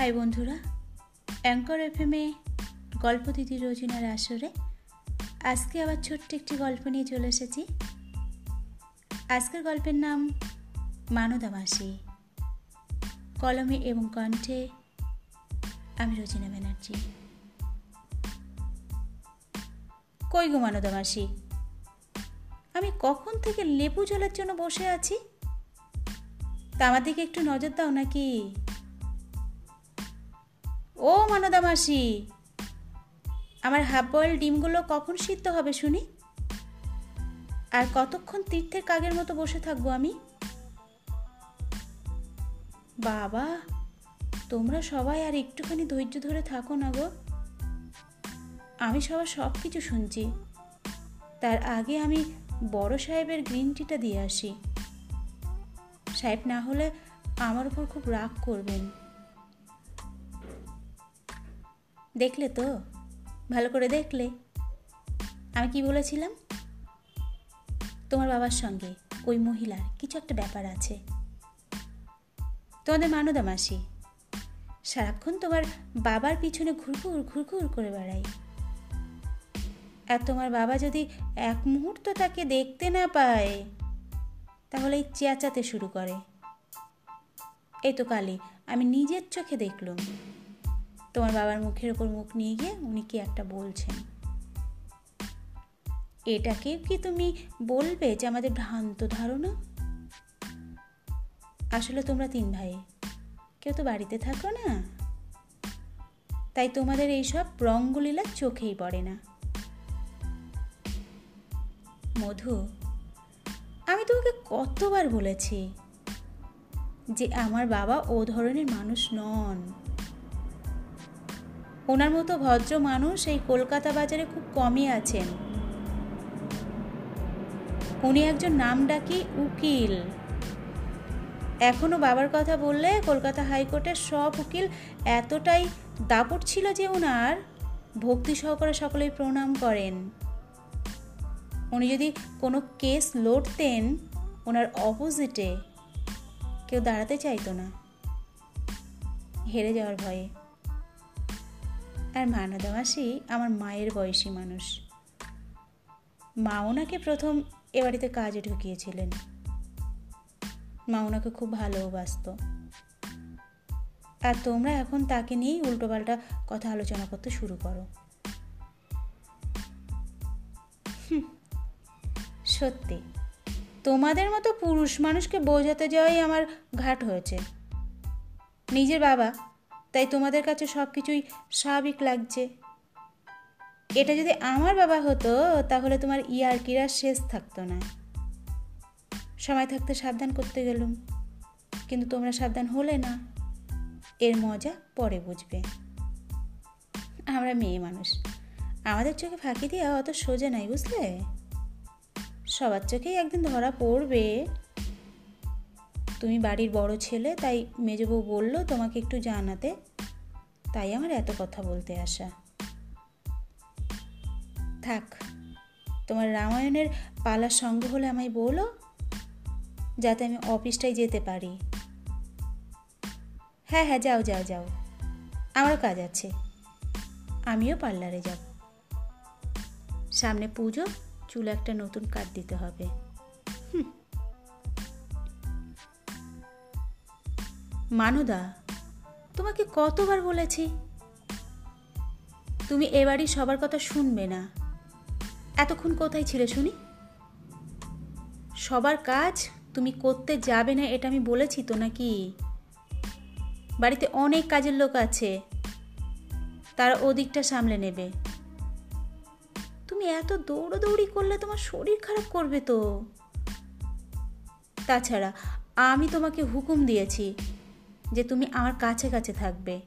High বন্ধুরা, anchor এফএমে গল্প দিদি রোজিনার আসরে আজকে আবার ছোট্ট একটি গল্প নিয়ে চলে এসেছি। আজকের গল্পের নাম মানদা মাসি। কলমে এবং কণ্ঠে আমি রোজিনা ব্যানার্জি। কই গো মানদা মাসি, আমি কখন থেকে লেবু জলের জন্য বসে আছি? তা আমার দিকে একটু নজর দাও নাকি? ও মানদা মাসি আমার হাফ বয়েল ডিমগুলো কখন সিদ্ধ হবে শুনি? আর কতক্ষণ তীর্থের কাগের মতো বসে থাকব আমি? বাবা, তোমরা সবাই আর একটুখানি ধৈর্য ধরে থাকো না গো। আমি সবার সব কিছু শুনছি। তার আগে আমি বড় সাহেবের গ্রিন টিটা দিয়ে আসি। সাহেব না হলে আমার উপর খুব রাগ করবেন। দেখলে তো? ভালো করে দেখলে। আমি কি বলেছিলাম? তোমার বাবার সঙ্গে ওই মহিলার কিছু একটা ব্যাপার আছে। তোমাদের মানদা মাসি, সারাক্ষণ তোমার বাবার পিছনে ঘুরঘুর ঘুরঘুর করে বেড়াই আর তোমার বাবা যদি এক মুহূর্ত তাকে দেখতে না পায়, তাহলে চেঁচাতে শুরু করে। এই তো কালি আমি নিজের চোখে দেখলুম। তোমার বাবার মুখের ওপর মুখ নিয়ে গিয়ে উনি কি একটা বলছেন? এটাকে কি তুমি বলবে যে আমাদের ভ্রান্ত ধারণা? আসলে তোমরা তিন ভাই। কেউ তো বাড়িতে থাকো না। তাই তোমাদের এইসব রঙ্গলীলা চোখেই পড়ে না। মধু, আমি তোমাকে কতবার বলেছি যে আমার বাবা ও ধরনের মানুষ নন। ওনার মতো ভদ্র মানুষ এই কলকাতা বাজারে খুব কমই আছেন। উনি একজন নাম ডাকি উকিল। এখনও বাবার কথা বললে কলকাতা হাইকোর্টের সব উকিল এতটাই দাপট ছিল যে ওনার ভক্তি সহকারে সকলেই প্রণাম করেন। উনি যদি কোনো কেস লড়তেন ওনার অপোজিটে কেউ দাঁড়াতে চাইতো না। হেরে যাওয়ার ভয়ে। আর মানদা মাসি আমার মায়ের বয়সী মানুষ। মা ওনাকে প্রথম এ বাড়িতে কাজে ঢুকিয়েছিলেন। মা ওনাকে খুব ভালোবাসত। আর তোমরা এখন তাকে নিয়েই উল্টোপাল্টা কথা আলোচনা করতে শুরু করো। সত্যি। তোমাদের মতো পুরুষ মানুষকে বোঝাতে যাওয়াই আমার ঘাট হয়েছে। নিজের বাবা তাই তোমাদের কাছে সব কিছুই স্বাভাবিক লাগছে। এটা যদি আমার বাবা হতো, তাহলে তোমার ইয়ারকিরা শেষ থাকতো না। সময় থাকতে সাবধান করতে গেলুম, কিন্তু তোমরা সাবধান হলে না, এর মজা পরে বুঝবে। আমরা মেয়ে মানুষ, আমাদের চোখে ফাঁকি দিয়ে অত সোজা নাই বুঝলে? সবার চোখেই একদিন ধরা পড়বে। তুমি বাড়ির বড় ছেলে, তাই মেজবউ বলল, তোমাকে একটু জানাতে। তাই আমার এত কথা বলতে আসা। থাক, তোমার রামায়ণের পালার সঙ্গ হলে আমায় বলো, যাতে আমি অফিসটায় যেতে পারি। হ্যাঁ হ্যাঁ যাও যাও যাও। আমারও কাজ আছে। আমিও পার্লারে যাব। সামনে পুজো, চুল একটা নতুন কাট দিতে হবে। মানদা, তোমাকে কতবার বলেছি? তুমি এবারই সবার কথা শুনবে না। এতক্ষণ কোথায় ছিলে, শুনি? সবার কাজ তুমি করতে যাবে না, এটা আমি বলেছি তো নাকি? বাড়িতে অনেক কাজের লোক আছে, তারা ওদিকটা সামলে নেবে। তুমি এত দৌড়োদৌড়ি করলে তোমার শরীর খারাপ করবে তো। তাছাড়া আমি তোমাকে হুকুম দিয়েছি যে তুমি আমার কাছে কাছে থাকবে।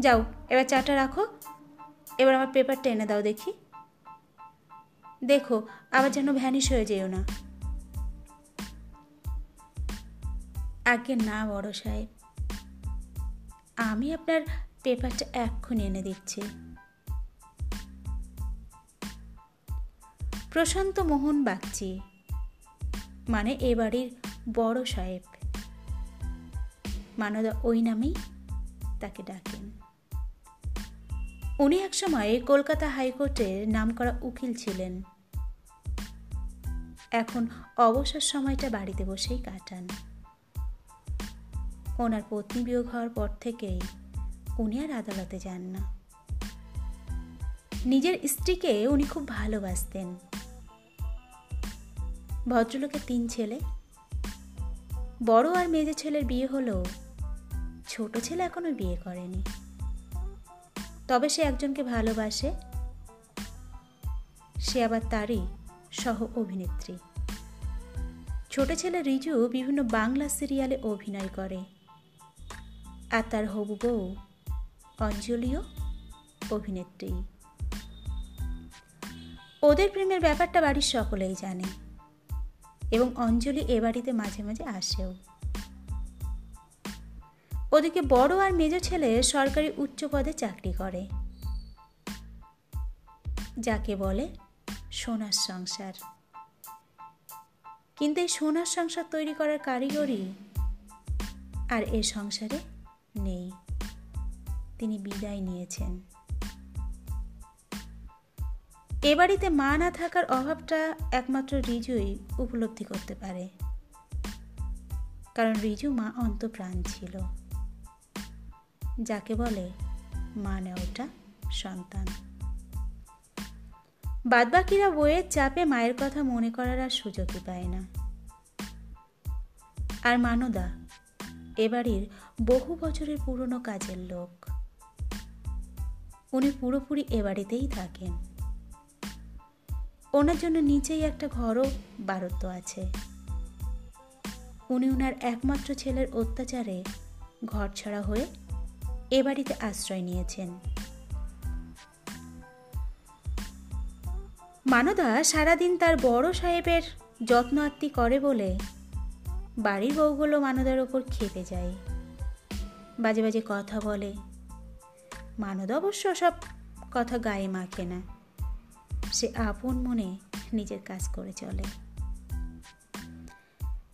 যাও, এবার চাটা রাখো। এবার আমার পেপারটা এনে দাও দেখি। দেখো, আবার যেন ভ্যানিশ হয়ে যেও না। আগে না, বড় সাহেব। আমি আপনার পেপারটা এক্ষুনি এনে দিচ্ছি। প্রশান্ত মোহন বাগচি মানে এ বাড়ির বড় সাহেব। মানদা ওই নামেই তাকে ডাকেন। উনি একসময় কলকাতা হাইকোর্টের নামকরা উকিল ছিলেন। এখন অবসর সময়টা বাড়িতে বসেই কাটান। ওনার পত্নী বিয়োগ হওয়ার পর থেকেই উনি আর আদালতে যান না। নিজের স্ত্রীকে উনি খুব ভালোবাসতেন। ভদ্রলোকের তিন ছেলে। বড় আর মেজে ছেলের বিয়ে হলো ছোট ছেলে এখনও বিয়ে করেনি। তবে সে একজনকে ভালোবাসে। সে আবার তারই সহ অভিনেত্রী। ছোট ছেলে রিজু বিভিন্ন বাংলা সিরিয়ালে অভিনয় করে। আর তার হবু বউ অঞ্জলিও অভিনেত্রী। ওদের প্রেমের ব্যাপারটা বাড়ির সকলেই জানে। এবং অঞ্জলি এ বাড়িতে মাঝে মাঝে আসেও। ওদিকে বড় আর মেজ ছেলে সরকারি উচ্চ পদে চাকরি করে। যাকে বলে সোনার সংসার। কিন্তু এই সোনার সংসার তৈরি করার কারিগরি আর এ সংসারে নেই। তিনি বিদায় নিয়েছেন। এ বাড়িতে মা না থাকার অভাবটা একমাত্র রিজুই উপলব্ধি করতে পারে। কারণ রিজু মা অন্তপ্রাণ ছিল। যাকে বলে মা নেওয়াটা সন্তান। বাদবাকিরা বইয়ের চাপে মায়ের কথা মনে করার আর সুযোগই পায় না। আর মানদা এবাড়ির বহু বছরের পুরনো কাজের লোক। উনি পুরোপুরি এ বাড়িতেই থাকেন। ওনার জন্য নিচেই একটা ঘরও বারত্ব আছে। উনি ওনার একমাত্র ছেলের অত্যাচারে ঘর ছাড়া হয়ে এ বাড়িতে আশ্রয় নিয়েছেন। মানদা সারাদিন তার বড় সাহেবের যত্ন আত্মি করে বলে বাড়ির বউগুলো মানদার ওপর খেপে যায়। বাজে বাজে কথা বলে। মানদ অবশ্য সব কথা গায়ে মাখে না। সে আপন মনে নিজের কাজ করে চলে।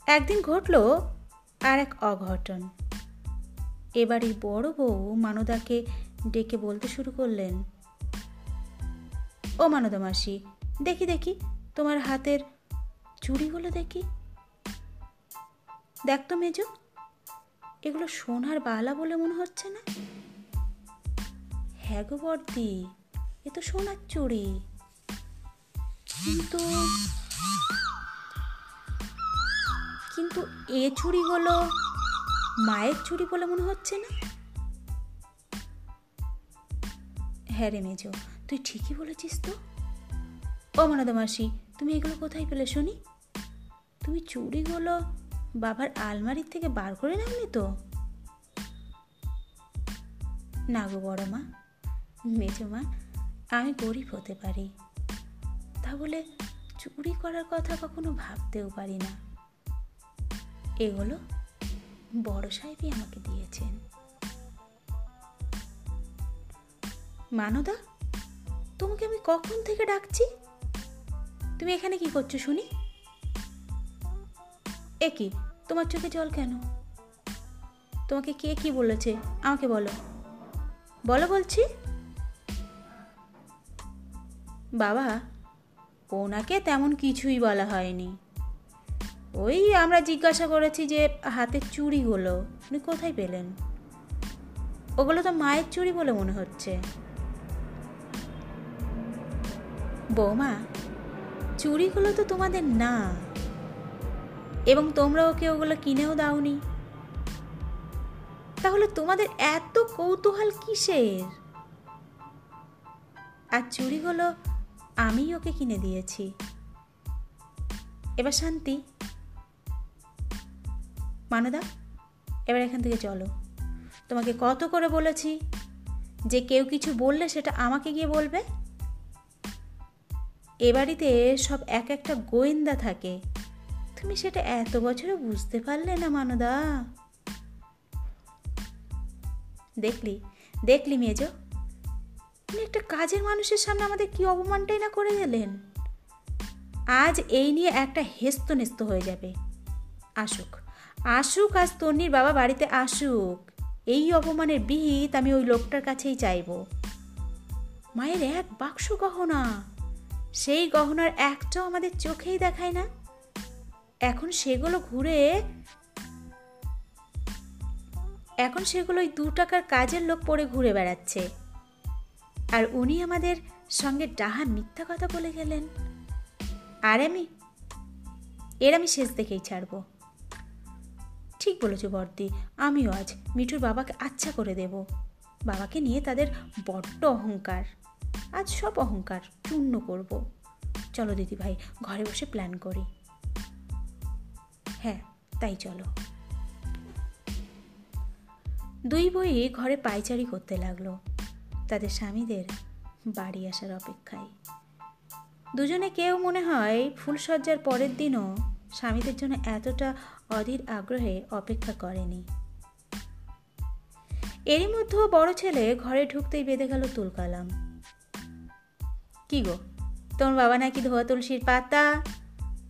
একদিন ঘটল আর এক অঘটন। এবারই বড় বউ মানদাকে ডেকে বলতে শুরু করলেন। ও মানদা মাসি, দেখি দেখি, তোমার হাতের চুড়িগুলো দেখি। দেখ তো মেজো, এগুলো সোনার বালা বলে মনে হচ্ছে না? হ্যাঁ গো এ তো সোনার চুড়ি। কিন্তু কিন্তু এ চুড়িগুলো মায়ের চুড়ি বলে মনে হচ্ছে না? হ্যাঁ রে মেজো, তুই ঠিকই বলেছিস তো। ও মনাদা মাসি, তুমি এগুলো কোথায় পেলে শুনি? তুমি চুড়িগুলো বাবার আলমারির থেকে বার করে নাওনি তো? না গো বড় মা, মেজো মা, আমি গরিব হতে পারি। তা বলে চুরি করার কথা কখনো ভাবতেও পারি না। এগুলো বড় সাহেবই আমাকে দিয়েছেন। মানদা, তোমাকে আমি কখন থেকে ডাকছি? তুমি এখানে কি করছ শুনি? এ কি, তোমার চোখে জল কেন? তোমাকে কে কি বলেছে, আমাকে বলো। বলো বলছি। বাবা, ওনাকে তেমন কিছুই বলা হয়নি। ওই আমরা জিজ্ঞাসা করেছি যে হাতের চুড়িগুলো, উনি কোথায় পেলেন? ওগুলো তো মায়ের চুড়ি বলে মনে হচ্ছে। বৌমা, চুড়িগুলো তো তোমাদের না। এবং তোমরা ওকে ওগুলো কিনেও দাওনি? তাহলে তোমাদের এত কৌতূহল কিসের? আর চুড়িগুলো আমি ওকে কিনে দিয়েছি। এবার শান্তি। মানদা, এবার এখান থেকে চলো। তোমাকে কত করে বলেছি যে কেউ কিছু বললে সেটা আমাকে গিয়ে বলবে? এ বাড়িতে সব এক একটা গোয়েন্দা থাকে। তুমি সেটা এত বছরে বুঝতে পারলে না, মানদা। দেখলি দেখলি মেজ তুমি একটা কাজের মানুষের সামনে আমাদের কি অপমানটাই না করে গেলেন আজ এই নিয়ে একটা হেস্ত নেস্ত হয়ে যাবে। আসুক। আসুক, আজ তন্নির বাবা বাড়িতে আসুক। এই অপমানের বিহিত আমি ওই লোকটার কাছেই চাইব। মায়ের এক বাক্স গহনা। সেই গহনার একটাও আমাদের চোখেই দেখায় না। এখন সেগুলো ঘুরে এখন সেগুলো ওই দু টাকার কাজের লোক পরে ঘুরে বেড়াচ্ছে। আর উনি আমাদের সঙ্গে ডাহা মিথ্যা কথা বলে গেলেন। আর আমি, এর আমি শেষ দেখেই ছাড়বো। ঠিক বলেছ বর্দি, আমিও আজ মিঠুর বাবাকে আচ্ছা করে দেব। বাবাকে নিয়ে তাদের বড্ড অহংকার। আজ সব অহংকার চূর্ণ করব। চলো দিদি ভাই ঘরে বসে প্ল্যান করি। হ্যাঁ তাই চলো। দুই বই ঘরে পাইচারি করতে লাগল। তাদের স্বামীদের বাড়ি আসার অপেক্ষায়। দুজনে কেউ মনে হয় ফুলসজ্জার পরের দিনও স্বামীদের জন্য এতটা অধীর আগ্রহে অপেক্ষা করেনি। এরই মধ্যেও বড় ছেলে ঘরে ঢুকতেই বেঁধে গেল তুলকালাম। কি গো, তোমার বাবা নাকি ধোয়া তুলসীর পাতা?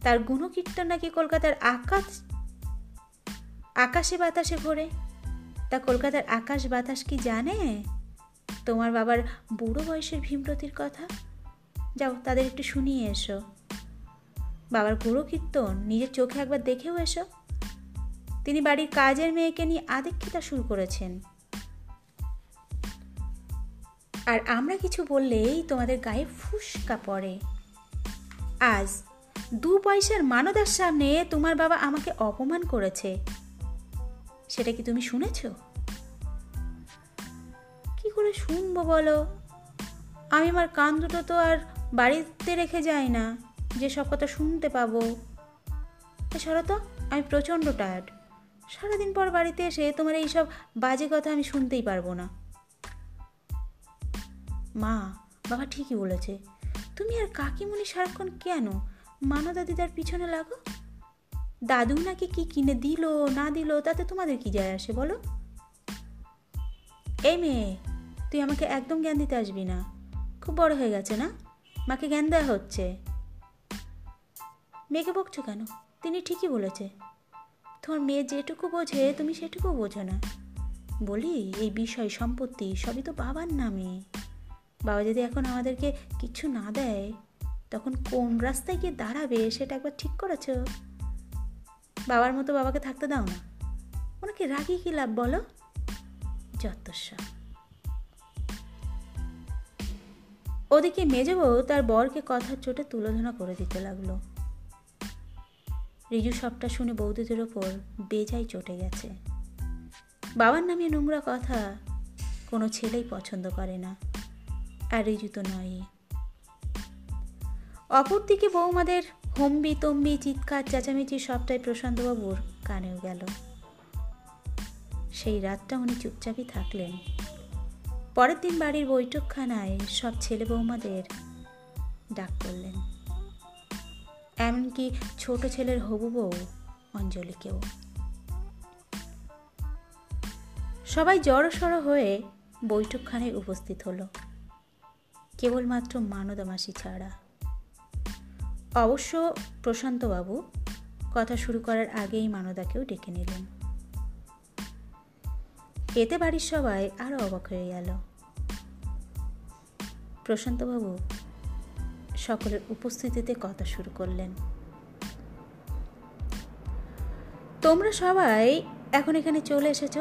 তার গুণকীর্তন নাকি কলকাতার আকাশ? আকাশে বাতাসে ঘোরে তা কলকাতার আকাশ বাতাস কি জানে? তোমার বাবার বুড়ো বয়সের ভীমরতির কথা? যাও, তাদের একটু শুনিয়ে এসো। বাবার গুরু কীর্তন নিজের চোখে একবার দেখেও এসো। তিনি বাড়ির কাজের মেয়েকে নিয়ে আদিক্ষিতা শুরু করেছেন। আর আমরা কিছু বললেই তোমাদের গায়ে ফুসকা পড়ে। আজ দু পয়সার মানদার সামনে তোমার বাবা আমাকে অপমান করেছে। সেটা কি তুমি শুনেছ? কি করে শুনব বলো? আমি আমার কান দুটো তো আর বাড়িতে রেখে যাই না। যে সব কথা শুনতে পাবো। সরো তো আমি প্রচণ্ড টায়ার্ড সারাদিন পর বাড়িতে এসে তোমার এই সব বাজে কথা আমি শুনতেই পারব না। মা, বাবা ঠিকই বলেছে। তুমি আর কাকিমুনি সারাক্ষণ কেন? মানদা দিদার পিছনে লাগো। দাদু নাকি কি কিনে দিল, না দিল, তাতে তোমাদের কি যায় আসে বলো? এই মেয়ে, তুই আমাকে একদম জ্ঞান দিতে আসবি না। খুব বড় হয়ে গেছে না? মাকে জ্ঞান দেওয়া হচ্ছে। মেয়েকে বকছো কেন? তিনি ঠিকই বলেছে। তোমার মেয়ে যেটুকু বোঝে, তুমি সেটুকু বোঝো না। বলি, এই বিষয়, সম্পত্তি, সবই তো বাবার নামে। বাবা যদি এখন আমাদেরকে কিছু না দেয়, তখন কোন রাস্তায় গিয়ে দাঁড়াবে, সেটা একবার ঠিক করেছ? বাবার মতো বাবাকে থাকতে দাও না। ওনাকে রাগি কি লাভ বলো? যত্তস্ব ওদিকে মেজবউ তার বরকে কথার চোটে তুলোধনা করে দিতে লাগল। রিজু সবটা শুনে বৌদিদের ওপর বেজাই চটে গেছে। বাবার নামে নোংরা কথা কোনো ছেলেই পছন্দ করে না, আর রিজু তো নয় অপরদিকে বৌমাদের হম্বি তম্বি, চিৎকার, চেঁচামেচি সবটাই প্রশান্তবাবুর কানেও গেল। সেই রাতটা উনি চুপচাপই থাকলেন। পরের দিন বাড়ির বৈঠকখানায় সব ছেলে বৌমাদের ডাক করলেন এমনকি ছোট ছেলের হবু বউ অঞ্জলিকেও। সবাই জড়সড় হয়ে বৈঠকখানায় উপস্থিত হলো। কেবলমাত্র মানদামাসি ছাড়া। অবশ্য প্রশান্তবাবু কথা শুরু করার আগেই মানদাকেও ডেকে নিলেন। এতে বাড়ির সবাই আরও অবাক হয়ে গেল। প্রশান্তবাবু সকলের উপস্থিতিতে কথা শুরু করলেন। তোমরা সবাই এখন এখানে চলে এসেছ?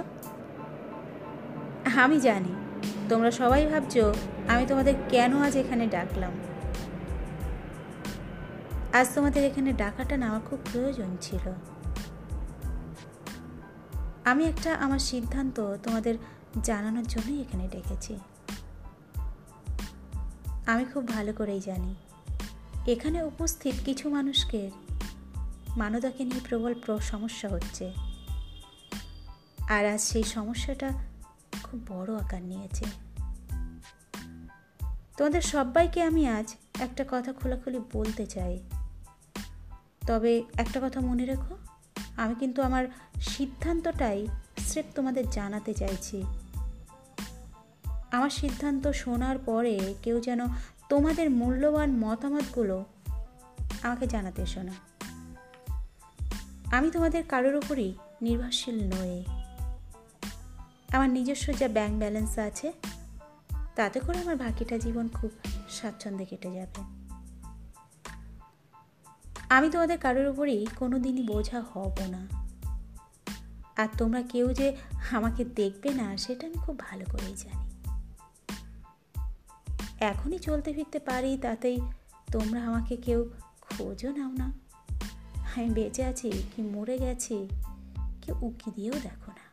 আমি জানি। তোমরা সবাই ভাবছ, আমি তোমাদের কেন আজ এখানে ডাকলাম? আজ তোমাদের এখানে ডাকাটা নেওয়া খুব প্রয়োজন ছিল। আমি একটা আমার সিদ্ধান্ত তোমাদের জানানোর জন্যই এখানে ডেকেছি। আমি খুব ভালো করেই জানি। এখানে উপস্থিত কিছু মানুষকে মানদাকে নিয়ে প্রবল সমস্যা হচ্ছে। আর আজ সেই সমস্যাটা খুব বড় আকার নিয়েছে। তোমাদের সবাইকে আমি আজ একটা কথা খোলাখুলি বলতে চাই। তবে একটা কথা মনে রেখো, আমি কিন্তু আমার সিদ্ধান্তটাই স্রেফ তোমাদের জানাতে চাইছি। আমার সিদ্ধান্ত শোনার পরে কেউ যেন তোমাদের মূল্যবান মতামতগুলো আমাকে জানাতে শোনা আমি তোমাদের কারোর ওপরই নির্ভরশীল নয় আমার নিজস্ব যা ব্যাংক ব্যালেন্স আছে, তাতে করে আমার বাকিটা জীবন খুব স্বাচ্ছন্দ্যে কেটে যাবে। আমি তোমাদের কারোর উপরই কোনো দিনই বোঝা হব না। আর তোমরা কেউ যে আমাকে দেখবে না, সেটা আমি খুব ভালো করেই জানি। এখনই চলতে ফিরতে পারি, তাতেই তোমরা আমাকে কেউ খোঁজও নাও না। আমি বেঁচে আছি কি মরে গেছি, কেউ উকি দিয়েও দেখো না।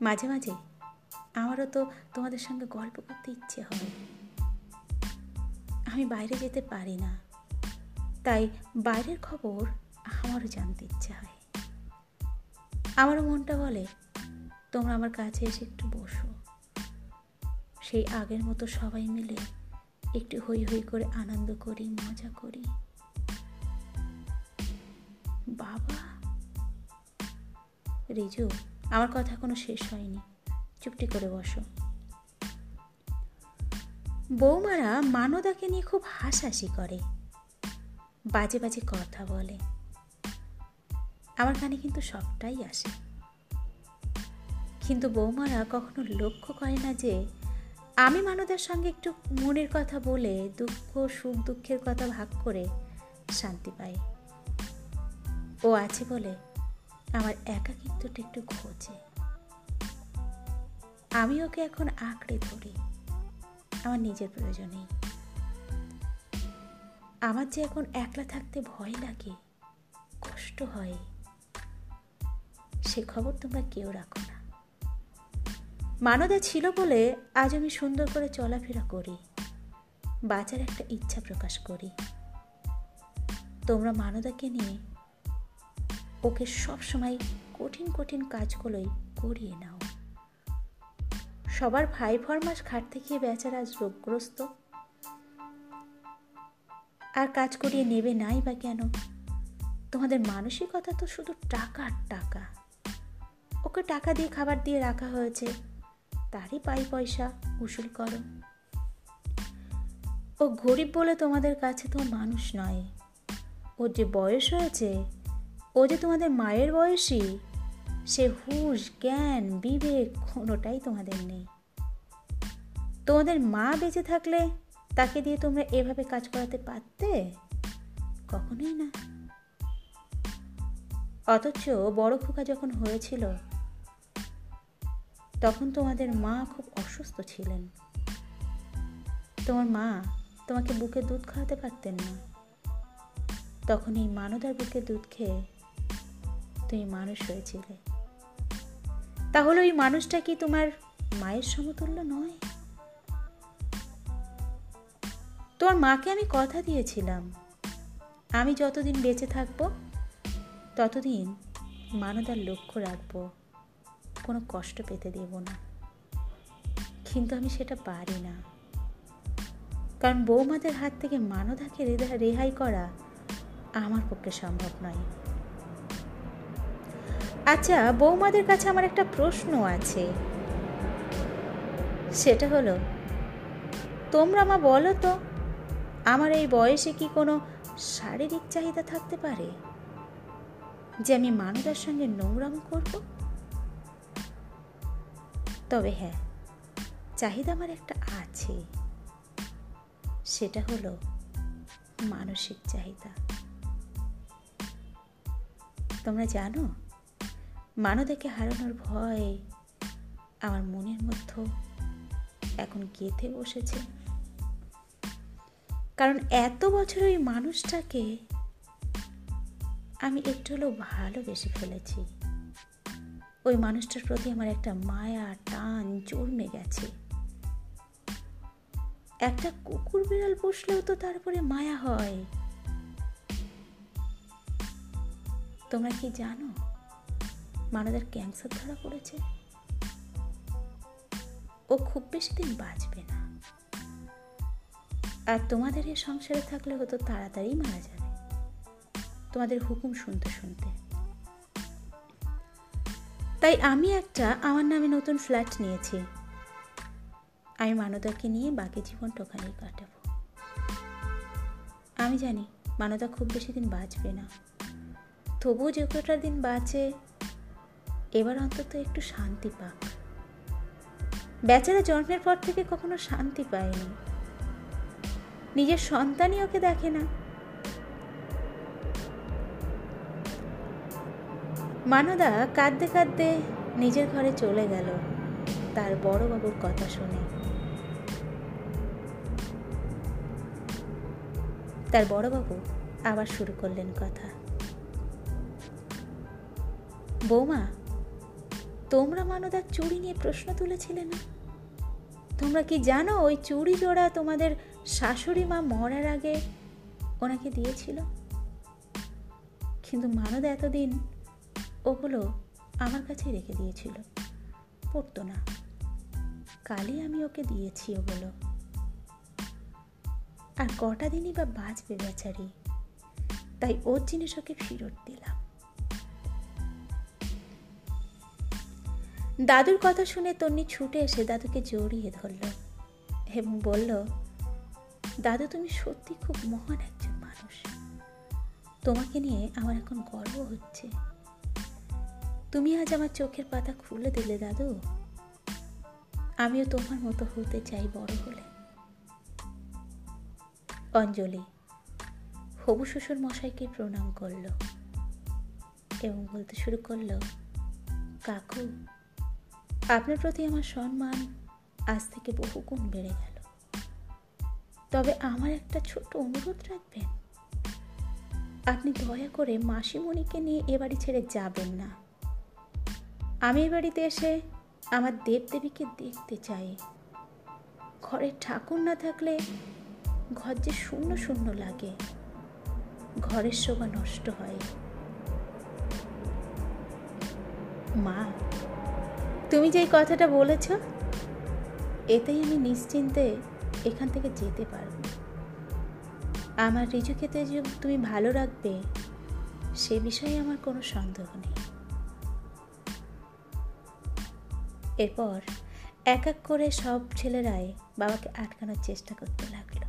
মাঝে মাঝে আমারও তো তোমাদের সঙ্গে গল্প করতে ইচ্ছে হয়। আমি বাইরে যেতে পারি না, তাই বাইরের খবর আমারও জানতে ইচ্ছে হয়। আমারও মনটা বলে, তোমরা আমার কাছে এসে একটু বসো। সেই আগের মতো সবাই মিলে একটু হই হই করে আনন্দ করি, মজা করি। বাবা! রিজু, আমার কথা কোনো শেষ হয়নি। চুপটি করে বসো। বৌমারা মানদাকে নিয়ে খুব হাসাহাসি করে। বাজে বাজে কথা বলে। আমার কানে কিন্তু সবটাই আসে। কিন্তু বৌমারা কখনো লক্ষ্য করে না যে আমি মানদার সঙ্গে একটু মনের কথা বলে দুঃখ, সুখ, দুঃখের কথা ভাগ করে শান্তি পাই। ও আছে বলে আমার একাকিত্বটা একটু খোঁজে আমি ওকে এখন আঁকড়ে ধরি। আমার নিজের প্রয়োজনেই আমার যে এখন একলা থাকতে ভয় লাগে, কষ্ট হয়, সে খবর তোমরা কেউ রাখো না। মানদা ছিল বলে আজ আমি সুন্দর করে চলাফেরা করি। বাঁচার একটা ইচ্ছা প্রকাশ করি। তোমরা মানদাকে নিয়ে ওকে সব সময় কঠিন কঠিন কাজগুলোই করিয়ে নাও। সবার ভাই ফরমাস খাটতে গিয়ে বেচারা আজ রোগগ্রস্ত। আর কাজ করিয়ে নেবে নাই বা কেন? তোমাদের মানসিকতা তো শুধু টাকার টাকা। ওকে টাকা দিয়ে খাবার দিয়ে রাখা হয়েছে। তারই পাই পয়সা উসুল করো। ও গরিব বলে তোমাদের কাছে তো মানুষ নয়। ওর যে বয়স হয়েছে, ও যে তোমাদের মায়ের বয়সী, সে হুশ, জ্ঞান, বিবেক কোনোটাই তোমাদের নেই। তোমাদের মা বেঁচে থাকলে তাকে দিয়ে তোমরা এভাবে কাজ করাতে পারতে? কখনোই না। অথচ বড় খোকা যখন হয়েছিল তখন তোমাদের মা খুব অসুস্থ ছিলেন। তোমার মা তোমাকে বুকে দুধ খাওয়াতে পারতেন না। তখন এই মানদার বুকে দুধ খেয়ে তুমি মানুষ হয়েছিলে। তাহলে ওই মানুষটা কি তোমার মায়ের সমতুল্য নয়? তোমার মাকে আমি কথা দিয়েছিলাম। আমি যতদিন বেঁচে থাকব, ততদিন মানদার লক্ষ্য রাখব। কোনো কষ্ট পেতে দেব না। কিন্তু আমি সেটা পারি না। কারণ বৌমাদের হাত থেকে মানদাকে রেহাই করা আমার পক্ষে সম্ভব নয়। আচ্ছা বৌমাদের কাছে আমার একটা প্রশ্ন আছে। সেটা হলো, তোমরা মা বলো তো, আমার এই বয়সে কি কোনো শারীরিক চাহিদা থাকতে পারে? যে আমি মানুষের সঙ্গে নোংরাম করব? তবে হ্যাঁ চাহিদা আমার একটা আছে। সেটা হলো মানসিক চাহিদা। তোমরা জানো মানদেকে হারানোর ভয় আমার মনের মধ্যে এখন গেঁথে বসেছে। কারণ এত বছর ওই মানুষটাকে আমি একটু হলেও ভালোবেসে ফেলেছি। ওই মানুষটার প্রতি আমার একটা মায়া, টান, জন্মে গেছে। একটা কুকুর বিড়াল বসলেও তো তারপরে মায়া হয়। তোমরা কি জানো মানদের ক্যান্সার ধরা পড়েছে? ও খুব বেশি দিন বাঁচবে না। আর তোমাদের এই সংসারে থাকলে হতো তাড়াতাড়ি মারা যাবে। তোমাদের হুকুম শুনতে শুনতে। তাই আমি একটা আমার নামে নতুন ফ্ল্যাট নিয়েছি। আমি মানদাকে নিয়ে বাকি জীবনটা ওখানেই কাটাবো। আমি জানি মানদা খুব বেশি দিন বাঁচবে না। তবুও যে কটা দিন বাঁচে, এবার অন্তত একটু শান্তি পাক। বেচারা জন্মের পর থেকে কখনো শান্তি পায়নি। নিজের সন্তানই ওকে দেখে না। মানদা কাঁদতে কাঁদতে নিজের ঘরে চলে গেল। তার বড় বাবুর কথা শুনে। তার বড়বাবু আবার শুরু করলেন কথা। বৌমা, তোমরা মানদার চুড়ি নিয়ে প্রশ্ন তুলেছিলে না? তোমরা কি জানো ওই চুড়ি জোড়া তোমাদের শাশুড়ি মা মরার আগে ওনাকে দিয়েছিল? কিন্তু মানদ এতদিন ওগুলো আমার কাছে রেখে দিয়েছিল। পড়তো না। কালই আমি ওকে দিয়েছি ওগুলো। আর কটা দিনই বা বাঁচবে বেচারি। তাই ওর জিনিস ওকে ফেরত দিলাম। দাদুর কথা শুনে তন্নি ছুটে এসে দাদুকে জড়িয়ে ধরল এবং বলল, দাদু, তুমি সত্যি খুব মহান একজন মানুষ। তোমাকে নিয়ে আমার এখন গর্ব হচ্ছে। তুমি আজ আমার চোখের পাতা খুলে দিলে, দাদু। আমিও তোমার মতো হতে চাই বড় হলে। অঞ্জলি, হবু শ্বশুর মশাইকে প্রণাম করল এবং বলতে শুরু করল, কাকু, আপনার প্রতি আমার সম্মান আজ থেকে বহু গুণ বেড়ে গেল। তবে আমার একটা ছোট অনুরোধ রাখবেন। আপনি দয়া করে মাসিমণিকে নিয়ে এ বাড়ি ছেড়ে যাবেন না। আমি বাড়িতে এসে আমার দেবদেবীকে দেখতে চাই। ঘরে ঠাকুর না থাকলে ঘর যে শূন্য শূন্য লাগে। ঘরের শোভা নষ্ট হয়। মা, তুমি যেই কথাটা বলেছ, এতেই আমি নিশ্চিন্তে এখান থেকে যেতে পারব। আমার রিজুকে তুমি ভালো রাখবে, সে বিষয়ে আমার কোনো সন্দেহ নেই। এরপর এক এক করে সব ছেলেরাই বাবাকে আটকানোর চেষ্টা করতে লাগল।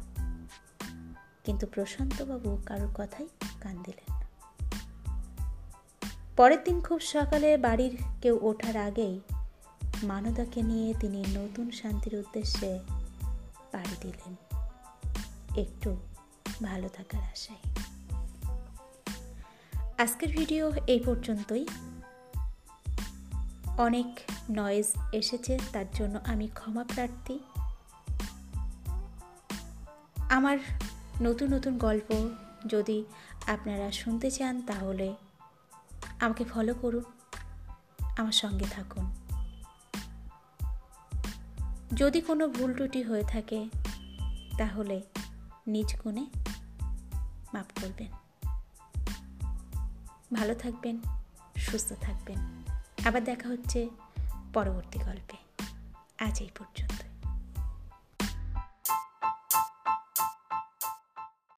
কিন্তু প্রশান্তবাবু কারোর কথাই কান দিলেন পরের দিন খুব সকালে বাড়ির কেউ ওঠার আগেই মানদাকে নিয়ে তিনি নতুন শান্তির উদ্দেশ্যে পাড়ি দিলেন। একটু ভালো থাকার আশায়। আজকের ভিডিও এই পর্যন্তই। অনেক নয়েজ এসেছে, তার জন্য আমি ক্ষমা প্রার্থী। আমার নতুন নতুন গল্প যদি আপনারা শুনতে চান, তাহলে আমাকে ফলো করুন, আমার সঙ্গে থাকুন। যদি কোনো ভুল ত্রুটি হয়ে থাকে, তাহলে নিজ গুণে মাফ করবেন। ভালো থাকবেন, সুস্থ থাকবেন। আবার দেখা হচ্ছে পরবর্তী গল্পে। আজ এই পর্যন্ত